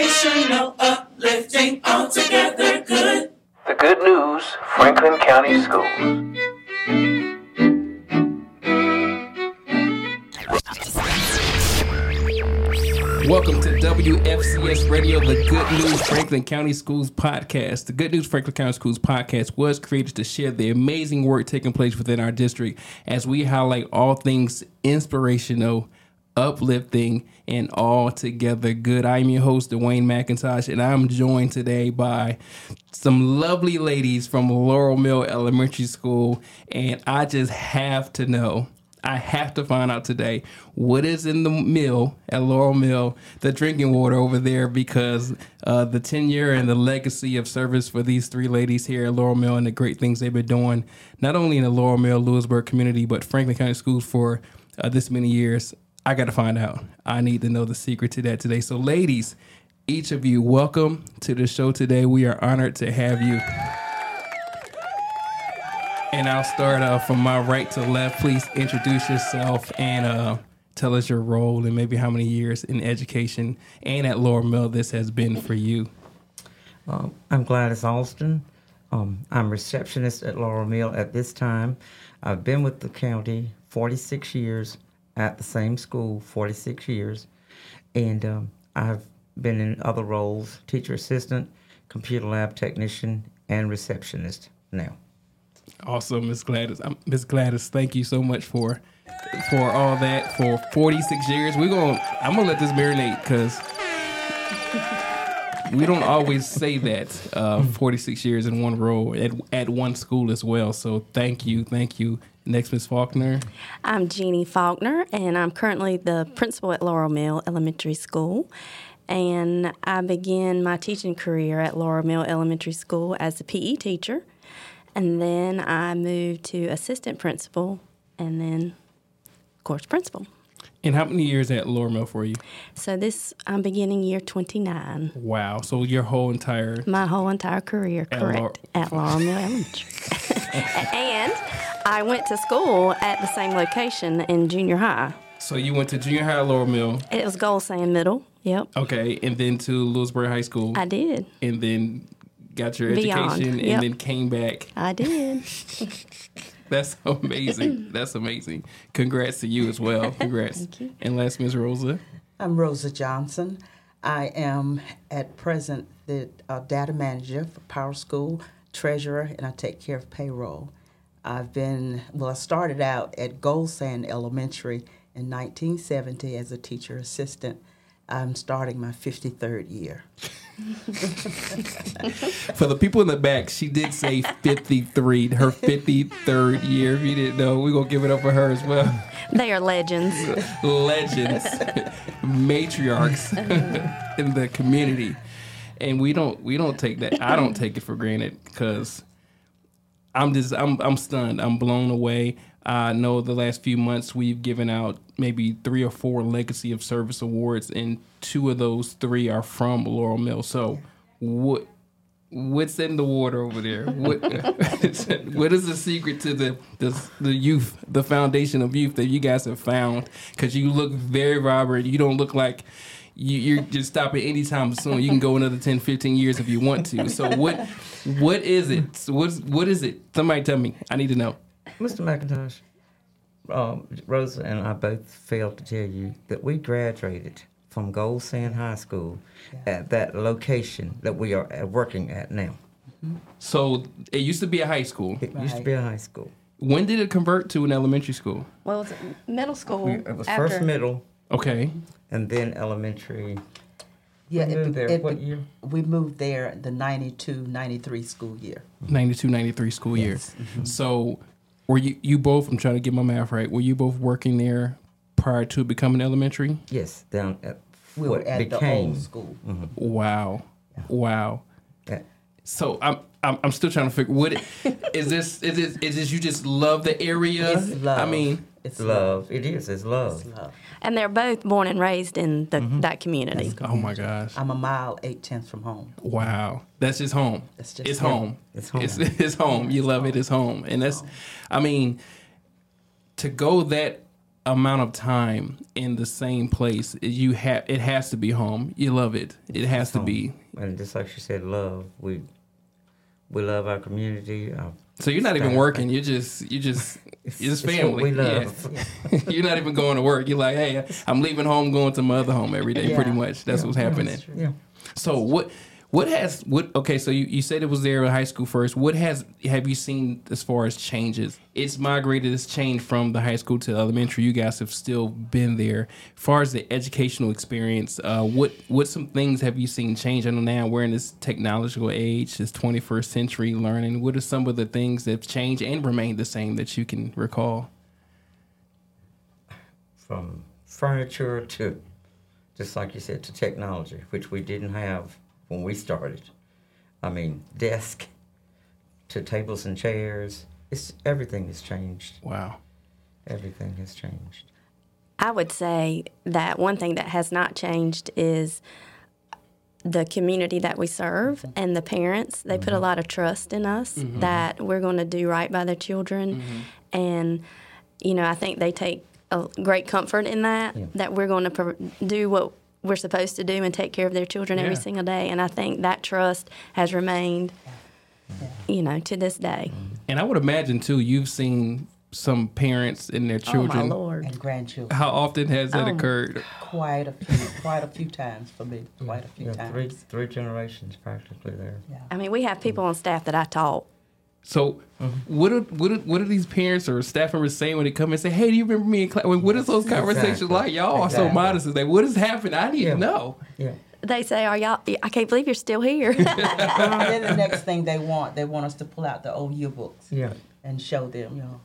inspirational, uplifting, altogether good. The Good News Franklin County Schools. Welcome to WFCS Radio, the Good News Franklin County Schools podcast. The Good News Franklin County Schools podcast was created to share the amazing work taking place within our district as we highlight all things inspirational, uplifting, and all together good. I'm your host, Dwayne McIntosh, and I'm joined today by some lovely ladies from Laurel Mill Elementary School. And I just have to know. I have to find out today what is in the mill at Laurel Mill, the drinking water over there, because uh, the tenure and the legacy of service for these three ladies here at Laurel Mill and the great things they've been doing, not only in the Laurel Mill, Louisburg community, but Franklin County Schools for uh, this many years. I got to find out. I need to know the secret to that today. So, ladies, each of you, welcome to the show today. We are honored to have you. And I'll start uh, from my right to left. Please introduce yourself and uh, tell us your role and maybe how many years in education and at Laurel Mill this has been for you. Um, I'm Gladys Alston. Um, I'm receptionist at Laurel Mill at this time. I've been with the county 46 years at the same school, 46 years, and um, I've been in other roles: teacher assistant, computer lab technician, and receptionist now. Awesome, Miss Gladys. Miss Gladys, thank you so much for for all that for 46 years. We're to I'm to let this marinate cuz we don't always say that uh, 46 years in one role at, at one school as well. So thank you. Thank you. Next, Miss Faulkner. I'm Jeannie Faulkner, and I'm currently the principal at Laurel Mill Elementary School. And I began my teaching career at Laurel Mill Elementary School as a PE teacher. And then I moved to assistant principal, and then, course, principal. And how many years at Laurel Mill for you? So this, I'm beginning year 29. Wow. So your whole entire My whole entire career, At correct, Laur- at Laurel Mill Elementary. and I went to school at the same location in junior high. So you went to junior high at Laurel Mill, It was Gold Sand Middle. Yep, okay, and then to Louisburg High School, I did. and then got your Beyond, education, and yep. then came back. I did. That's amazing. That's amazing. Congrats to you as well. Congrats. And last, Ms. Rosa. I'm Rosa Johnson. I am at present the uh, data manager for PowerSchool, treasurer, and I take care of payroll. I've been, well, I started out at Gold Sand Elementary in 1970 as a teacher assistant. I'm starting my 53rd year. For the people in the back, she did say 53, her 53rd year. If you didn't know, we're going to give it up for her as well. They are legends. Legends, matriarchs in the community. And we don't we don't take that. I don't take it for granted because I'm just I'm I'm stunned. I'm blown away. I know the last few months we've given out maybe three or four legacy of service awards, and two of those three are from Laurel Mill. So, what what's in the water over there? What what is the secret to the, the the youth, the foundation of youth that you guys have found? Because you look very vibrant. You don't look like you, you're just stopping anytime soon. You can go another 10, 15 years if you want to. So what what is it? So What's what is it? Somebody tell me. I need to know. Mr. McIntosh, um, Rosa and I both failed to tell you that we graduated from Gold Sand High School at that location that we are uh, working at now. So it used to be a high school. It used to be a high school. When did it convert to an elementary school? Well, it was middle school. We, it was first middle Okay. And then elementary. Yeah, We it moved be- there it what year? We moved there the 92 93 school year. 92, 93 school year. Yes. So were you you both I'm trying to get my math right. Were you both working there prior to becoming elementary? Yes, down at We what were at became Mm-hmm. the old school. Wow. Wow. at- So I'm I'm, I'm still trying to figure what it, is this is this is this you just love the area? It's love. I mean, it's love. It is. It's love. It's love. And they're both born and raised in the, Mm-hmm. that community. oh my gosh. I'm a mile eight tenths from home. Wow, that's just home. That's just it's home. home. It's home. It's, it's home. You love it. It's home, and that's. I mean, to go that amount of time in the same place, you have it has to be home. You love it. It has to home. be. And just like she said, love. We we love our community. Our So you're not even working. You're just you just It's what family. we Yeah. you're not even going to work. You're like, hey, I'm leaving home, going to my other home every day. Pretty much. That's what's happening. Yeah. So what what has what okay, so you, you said it was there in high school first. What has have you seen as far as changes? It's migrated, it's changed from the high school to elementary. You guys have still been there. As far as the educational experience, uh, what what some things have you seen change? I know now we're in this technological age, this twenty first century learning. What are some of the things that have changed and remained the same that you can recall? From furniture to, just like you said, to technology, which we didn't have when we started. I mean, desk to tables and chairs. It's everything has changed. Wow. Everything has changed. I would say that one thing that has not changed is the community that we serve mm-hmm. and the parents. They put a mm-hmm. lot of trust in us mm-hmm. that we're going to do right by their children. And, you know, I think they take a great comfort in that, that we're going to pro- do what we're supposed to do and take care of their children every single day. And I think that trust has remained, you know, to this day. And I would imagine too, you've seen some parents and their children. Oh, my Lord. And grandchildren. How often has that Oh. occurred? Quite a few, quite a few times for me. Quite a few Yeah, times. three three generations practically there. Yeah. I mean, we have people on staff that I taught. So, what are, what are, what are these parents or staff members saying when they come and say, "Hey, do you remember me in class?" What is those conversations Exactly. like? Y'all are so modest. It's like, what has happened? I need Yeah. to know. Yeah. They say, "Are y'all? I can't believe you're still here." and then the next thing they want, they want us to pull out the old yearbooks Yeah. and show them, you know,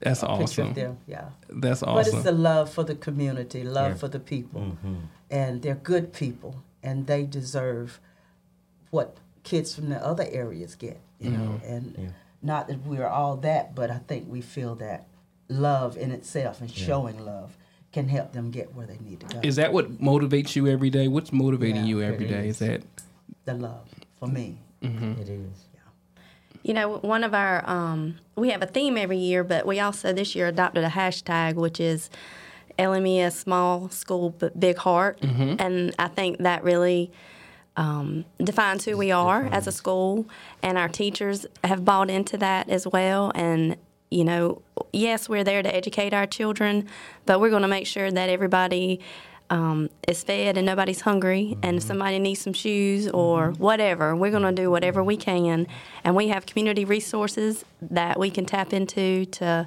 That's a awesome. them. Yeah. That's awesome. But it's the love for the community, love Yeah. for the people. Mm-hmm. And they're good people, and they deserve what kids from the other areas get, you know. Mm-hmm. And Yeah. not that we're all that, but I think we feel that love in itself and showing love can help them get where they need to go. Is that what motivates you every day? What's motivating Yeah, you it every day? Is is. that the love for me. Mm-hmm. It is. You know, one of our um, we have a theme every year, but we also this year adopted a hashtag, which is LMES Small School but Big Heart, mm-hmm. and I think that really um, defines who we are as a school, and our teachers have bought into that as well. And you know, yes, we're there to educate our children, but we're going to make sure that everybody um, is fed and nobody's hungry. And if somebody needs some shoes or whatever, we're going to do whatever we can. And we have community resources that we can tap into to,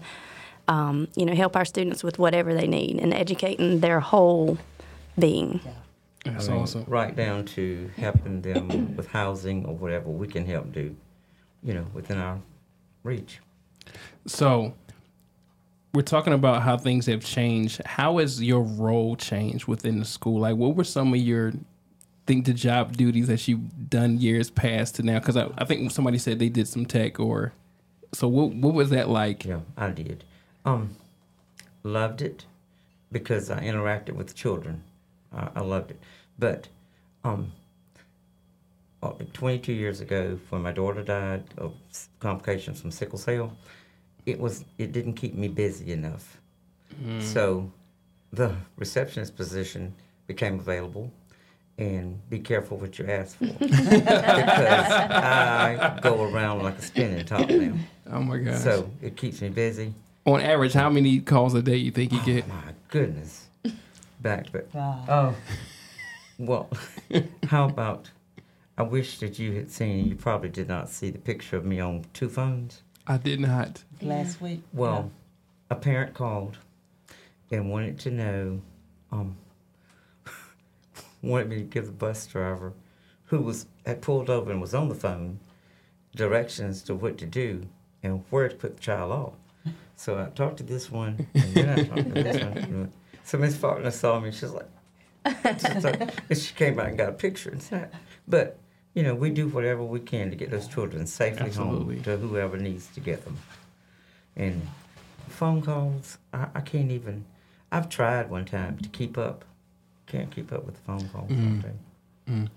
um, you know, help our students with whatever they need and educating their whole being. That's I mean, awesome? Right down to helping them with housing or whatever we can help do, you know, within our reach. So, we're talking about how things have changed. How has your role changed within the school? Like, what were some of your think the job duties that you've done years past to now? Because I, I think somebody said they did some tech or. So what what was that like? Yeah, I did. Um, loved it because I interacted with children. I, I loved it. But um, uh, 22 years ago, when my daughter died of complications from sickle cell, it was it didn't keep me busy enough. So the receptionist position became available. And be careful what you ask for, because I go around like a spinning top now. Oh my gosh! So it keeps me busy. on average, how many calls a day you think you get? My goodness. Back but back. Oh. Well, how about? I wish that you had seen. You probably did not see the picture of me on two phones. I did not. Last week. Well, a parent called and wanted to know, um, wanted me to give the bus driver, who was had pulled over and was on the phone, directions to what to do and where to put the child off. So I talked to this one, and then I talked to this one. So Miss Faulkner saw me. She's like, so, and she came out and got a picture and said, but you know, we do whatever we can to get those children safely Absolutely. home to whoever needs to get them. And phone calls, I, I can't even. I've tried one time to keep up. Can't keep up with the phone calls. all day.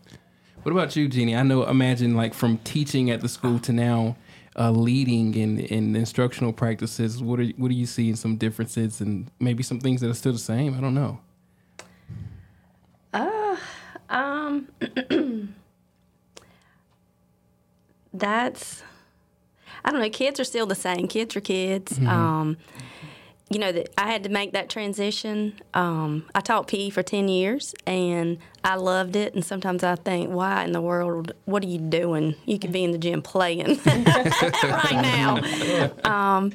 What about you, Jeannie? I know. Imagine like from teaching at the school to now. uh, leading in, in instructional practices? What are what are you seeing some differences and maybe some things that are still the same? I don't know. Um, that's I don't know. Kids are still the same. Kids are kids. Um, you know that I had to make that transition. Um, I taught PE for ten years, and I loved it. And sometimes I think, why in the world? What are you doing? You could be in the gym playing right now. Um,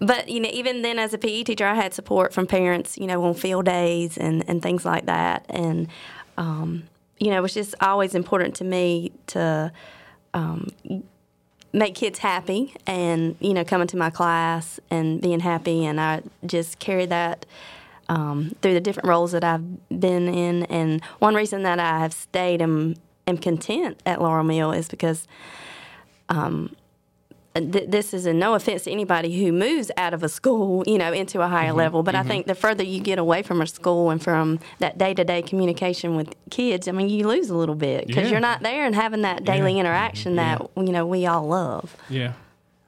but you know, even then, as a PE teacher, I had support from parents. You know, on field days and and things like that. And um, you know, it's just always important to me to um, make kids happy and you know coming to my class and being happy. And i just carry that um, through the different roles that i've been in. And one reason that i have stayed and am content at laurel mill is because um, th- this is a no offense to anybody who moves out of a school, you know, into a higher mm-hmm. level. But I mm-hmm. think the further you get away from a school and from that day to day communication with kids, I mean, you lose a little bit because Yeah. you're not there and having that daily interaction mm-hmm. that you know we all love. Yeah,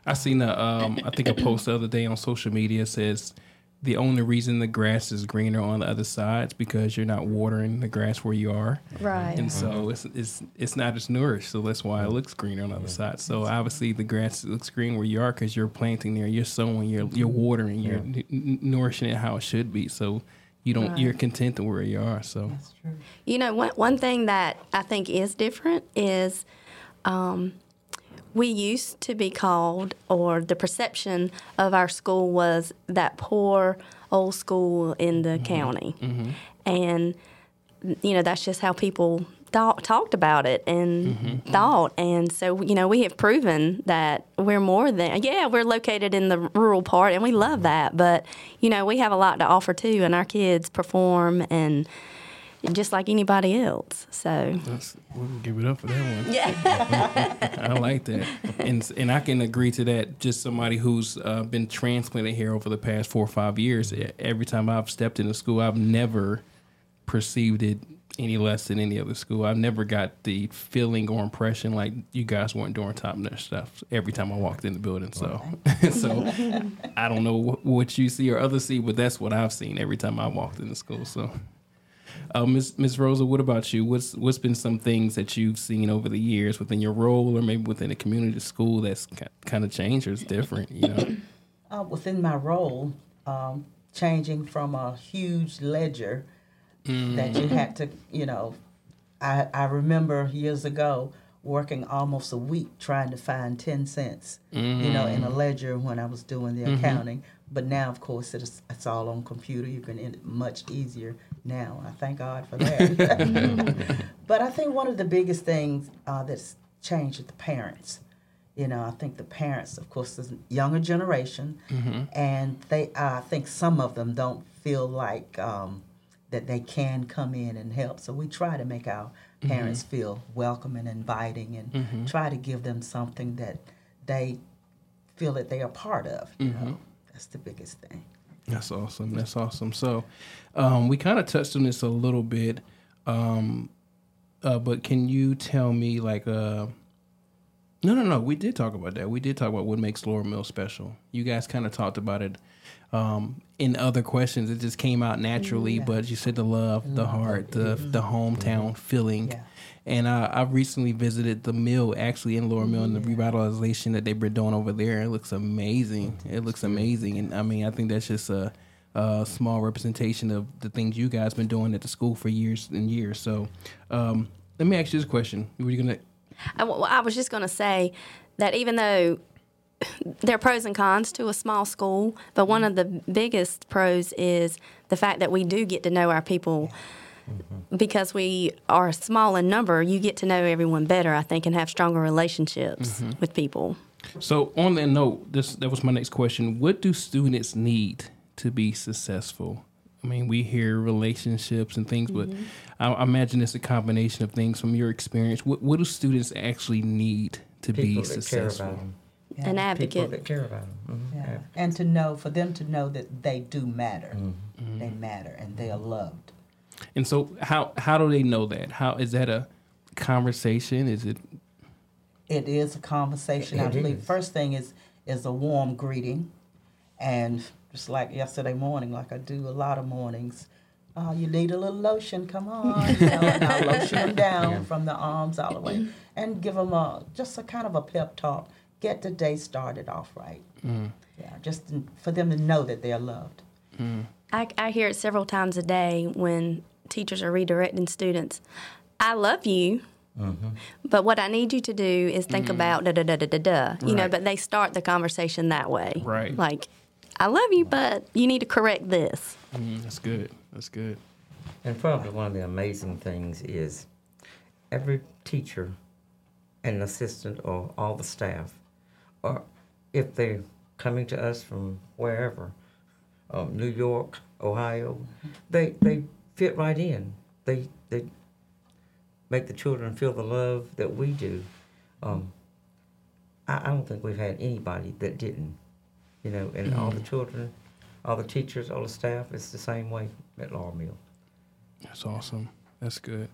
I seen a um, I think a post the other day on social media says the only reason the grass is greener on the other side is because you're not watering the grass where you are. Right. And so it's it's it's not as nourished, so that's why it looks greener on the other side. So obviously the grass looks green where you are because you're planting there, you're sowing, you're you're watering, you're n- n- nourishing it how it should be. So you don't you're content to where you are. So that's true. You know, one, one thing that I think is different is um, we used to be called, or the perception of our school was that poor old school in the mm-hmm. county. Mm-hmm. And, you know, that's just how people thought, talked about it and mm-hmm. thought. And so, you know, we have proven that we're more than, yeah, we're located in the rural part and we love that. But, you know, we have a lot to offer too, and our kids perform and just like anybody else. So, that's, we'll give it up for that one. yeah. I like that, and and I can agree to that. Just somebody who's uh, been transplanted here over the past four or five years. Every time I've stepped into school, I've never perceived it any less than any other school. I've never got the feeling or impression like you guys weren't doing top notch stuff every time I walked in the building. So, so I don't know what you see or others see, but that's what I've seen every time I walked into school. So. Uh, Miss Miss Rosa, what about you? What's what's been some things that you've seen over the years within your role, or maybe within a community school that's kind of changed or is different? You know, uh, within my role, um, changing from a huge ledger that you had to, you know, I, I remember years ago working almost a week trying to find 10 cents, you know, in a ledger when I was doing the accounting. But now, of course, it's, it's all on computer. You can end it much easier now. I thank God for that. but I think one of the biggest things uh, that's changed is the parents. You know, I think the parents, of course, is a younger generation, and they, I think some of them don't feel like um, that they can come in and help. So we try to make our parents feel welcome and inviting, and try to give them something that they feel that they are part of. You know, that's the biggest thing. that's awesome. That's awesome. So, um, we kind of touched on this a little bit, um, uh, but can you tell me like uh, no, no, no. We did talk about that. We did talk about what makes Laurel Mill special. You guys kind of talked about it um, in other questions. It just came out naturally. But you said the love, the heart, the the hometown feeling. Yeah. And uh, I recently visited the mill, actually in Laurel Mill, and the revitalization that they've been doing over there. It looks amazing. It looks amazing, and I mean, I think that's just a, a small representation of the things you guys been doing at the school for years and years. So, um, let me ask you this question: Were you gonna? I, I was just going to say that even though there are pros and cons to a small school, but one of the biggest pros is the fact that we do get to know our people. Mm-hmm. Because we are small in number, you get to know everyone better, I think, and have stronger relationships mm-hmm. with people. So on that note, this that was my next question. What do students need to be successful? I mean, we hear relationships and things, but mm-hmm. I, I imagine it's a combination of things from your experience. What what do students actually need to People be that care successful? about them. An People advocate. that care about them. Mm-hmm. Yeah. And to know, for them to know that they do matter. Mm-hmm. They matter and they are loved. And so, how how do they know that? How is that a conversation? Is it It is a conversation. I It believe first thing is is a warm greeting, and just like yesterday morning, like I do a lot of mornings. Uh, you need a little lotion. Come on, you know, and I'll lotion them down from the arms all the way, and give them a just a kind of a pep talk. Get the day started off right. Mm. Yeah, just for them to know that they're loved. Mm. I, I hear it several times a day when teachers are redirecting students. I love you, mm-hmm. but what I need you to do is think mm. about da da da da da da. You know, but they start the conversation that way. Right. Like, I love you, but you need to correct this. Mm, that's good. That's good. And probably one of the amazing things is every teacher and assistant or all the staff, or if they're coming to us from wherever, um, New York, Ohio, they they fit right in. They they make the children feel the love that we do. Um, I, I don't think we've had anybody that didn't, you know. And all the mm. children, all the teachers, all the staff, it's the same way at Laurel Mill. That's awesome. That's good.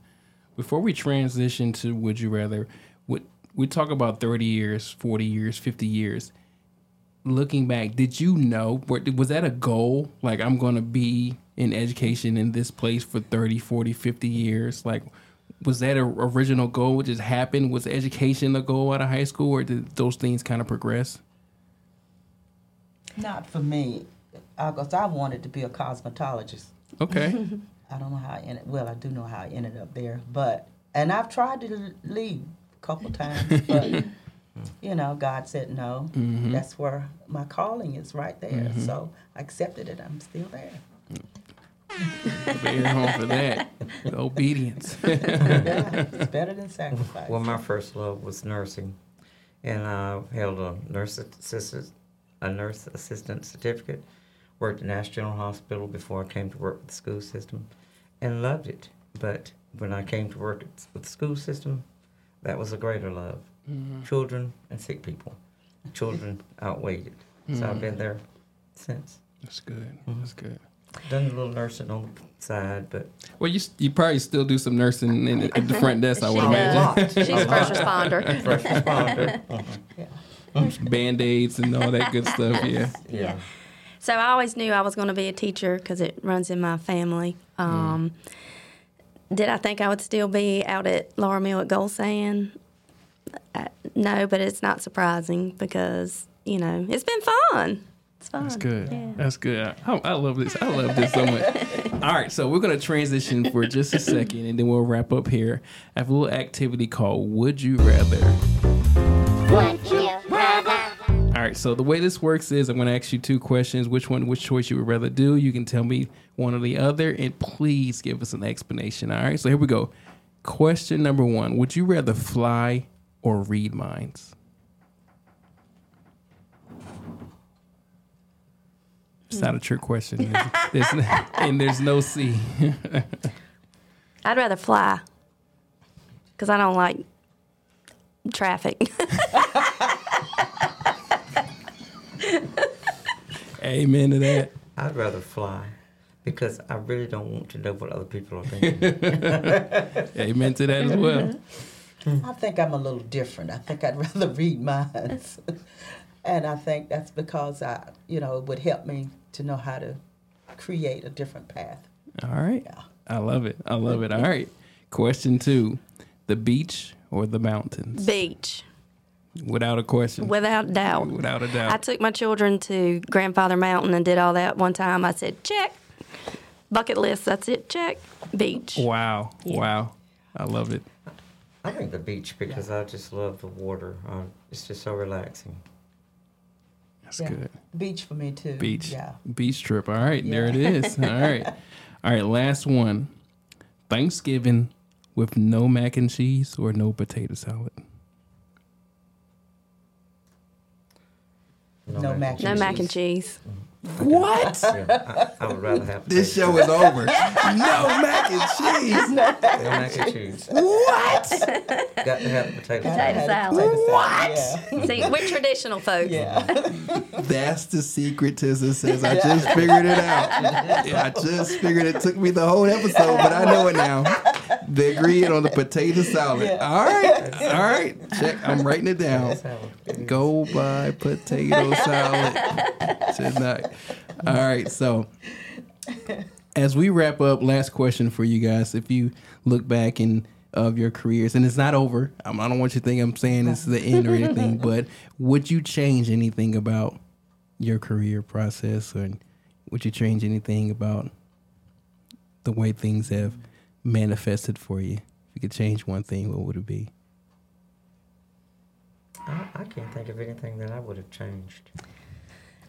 Before we transition to would you rather, what we talk about thirty years, forty years, fifty years. Looking back, did you know was that a goal? Like I'm going to be in education in this place for 30, 40, 50 years. Like was that an original goal? It just happened? Was education the goal out of high school, or did those things kind of progress? Not for me, because I wanted to be a cosmetologist. Okay. I don't know how I ended. Well, I do know how I ended up there, but and I've tried to leave a couple times, but you know, God said no. Mm-hmm. That's where my calling is, right there. Mm-hmm. So I accepted it. I'm still there. Very home for that. Obedience. yeah, it's better than sacrifice. Well, my first love was nursing, and I held a nurse assistant, a nurse assistant certificate. Worked at Nash General Hospital before I came to work with the school system, and loved it. But when I came to work with the school system, that was a greater love. Mm-hmm. Children and sick people. Children outweighed it. So I've been mm-hmm. there since. That's good. Mm-hmm. That's good. Done a little nursing on the side, but Well, you you probably still do some nursing in, at the front desk. I would She imagine. She's a first responder. first responder. Uh-huh. Band aids and all that good stuff. Yeah. yeah. So I always knew I was going to be a teacher because it runs in my family. Um, Did I think I would still be out at Laurel Mill at Gold Sand? Uh, no, but it's not surprising because you know it's been fun. It's fun. That's good. Yeah. That's good. I, I love this. I love this so much. All right, so we're gonna transition for just a second, and then we'll wrap up here. I have a little activity called "Would You Rather." Would you rather? All right, so the way this works is I'm going to ask you two questions. Which one, which choice you would rather do? You can tell me one or the other, and please give us an explanation. All right, so here we go. Question number one Would you rather fly or read minds? It's not a trick question. There's, there's, and there's no C. I'd rather fly because I don't like traffic. Amen to that. I'd rather fly because I really don't want to know what other people are thinking. Amen to that as well. I think I'm a little different. I think I'd rather read minds. and I think that's because I, you know, it would help me to know how to create a different path. All right. Yeah. I love it. I love it. All right. Question two the beach or the mountains? Beach, Without a question. without doubt. Without a doubt. I took my children to Grandfather Mountain and did all that one time. I said, check. Bucket list, that's it, check. Beach. Wow. Yeah. Wow. I love it. I think the beach because I just love the water. Uh, it's just so relaxing. That's Yeah. good. Beach for me too. Beach. Yeah. Beach trip. All right. There it is. all right. All right. Last one Thanksgiving with no mac and cheese or no potato salad. No mac No mac and cheese. What? Yeah, I, I would rather have This show is over. no mac and cheese. salad. No mac and cheese. What? Got to have the potato, Potato salad. salad. What? Yeah. See, we're traditional folks. yeah. That's the secret to success. I just figured it out. I just figured it took me the whole episode, but I know it now. They agreed on the potato salad. All right, all right. Check. I'm writing it down. Go buy potato salad tonight. All right. So, as we wrap up, last question for you guys. If you look back in of your careers, and it's not over. I'm, I don't want you to think I'm saying this is the end or anything, but would you change anything about your career process, or would you change anything about the way things have manifested for you? If you could change one thing, what would it be? I, I can't think of anything that I would have changed.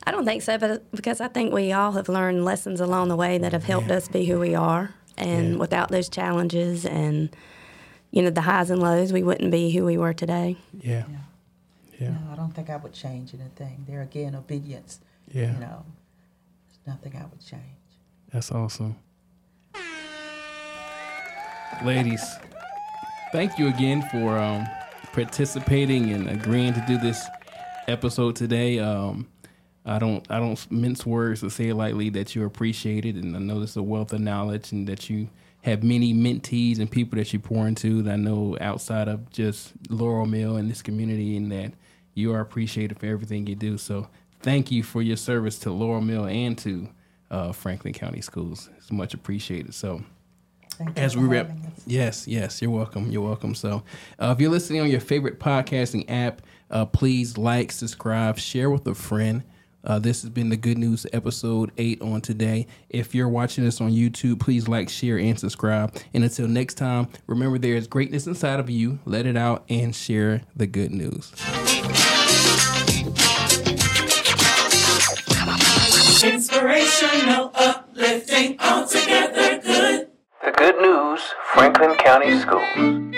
I don't think so, but because I think we all have learned lessons along the way that have helped us be who we are. And Yeah. without those challenges and you know the highs and lows, we wouldn't be who we were today. Yeah. Yeah. No, I don't think I would change anything. There again, obedience. Yeah. You know, there's nothing I would change. That's awesome. Ladies, thank you again for um, participating and agreeing to do this episode today. Um, I don't I don't mince words to say it lightly that you're appreciated, and I know there's a wealth of knowledge, and that you have many mentees and people that you pour into. That I know outside of just Laurel Mill and this community, and that you are appreciated for everything you do. So thank you for your service to Laurel Mill and to uh, Franklin County Schools. It's much appreciated. So Thank as we wrap, yes, yes, you're welcome. You're welcome. So, uh, if you're listening on your favorite podcasting app, uh, please like, subscribe, share with a friend. Uh, this has been the Good News episode eight on today. If you're watching this on YouTube, please like, share, and subscribe. And until next time, remember there is greatness inside of you. Let it out and share the good news. Good News Franklin County Schools.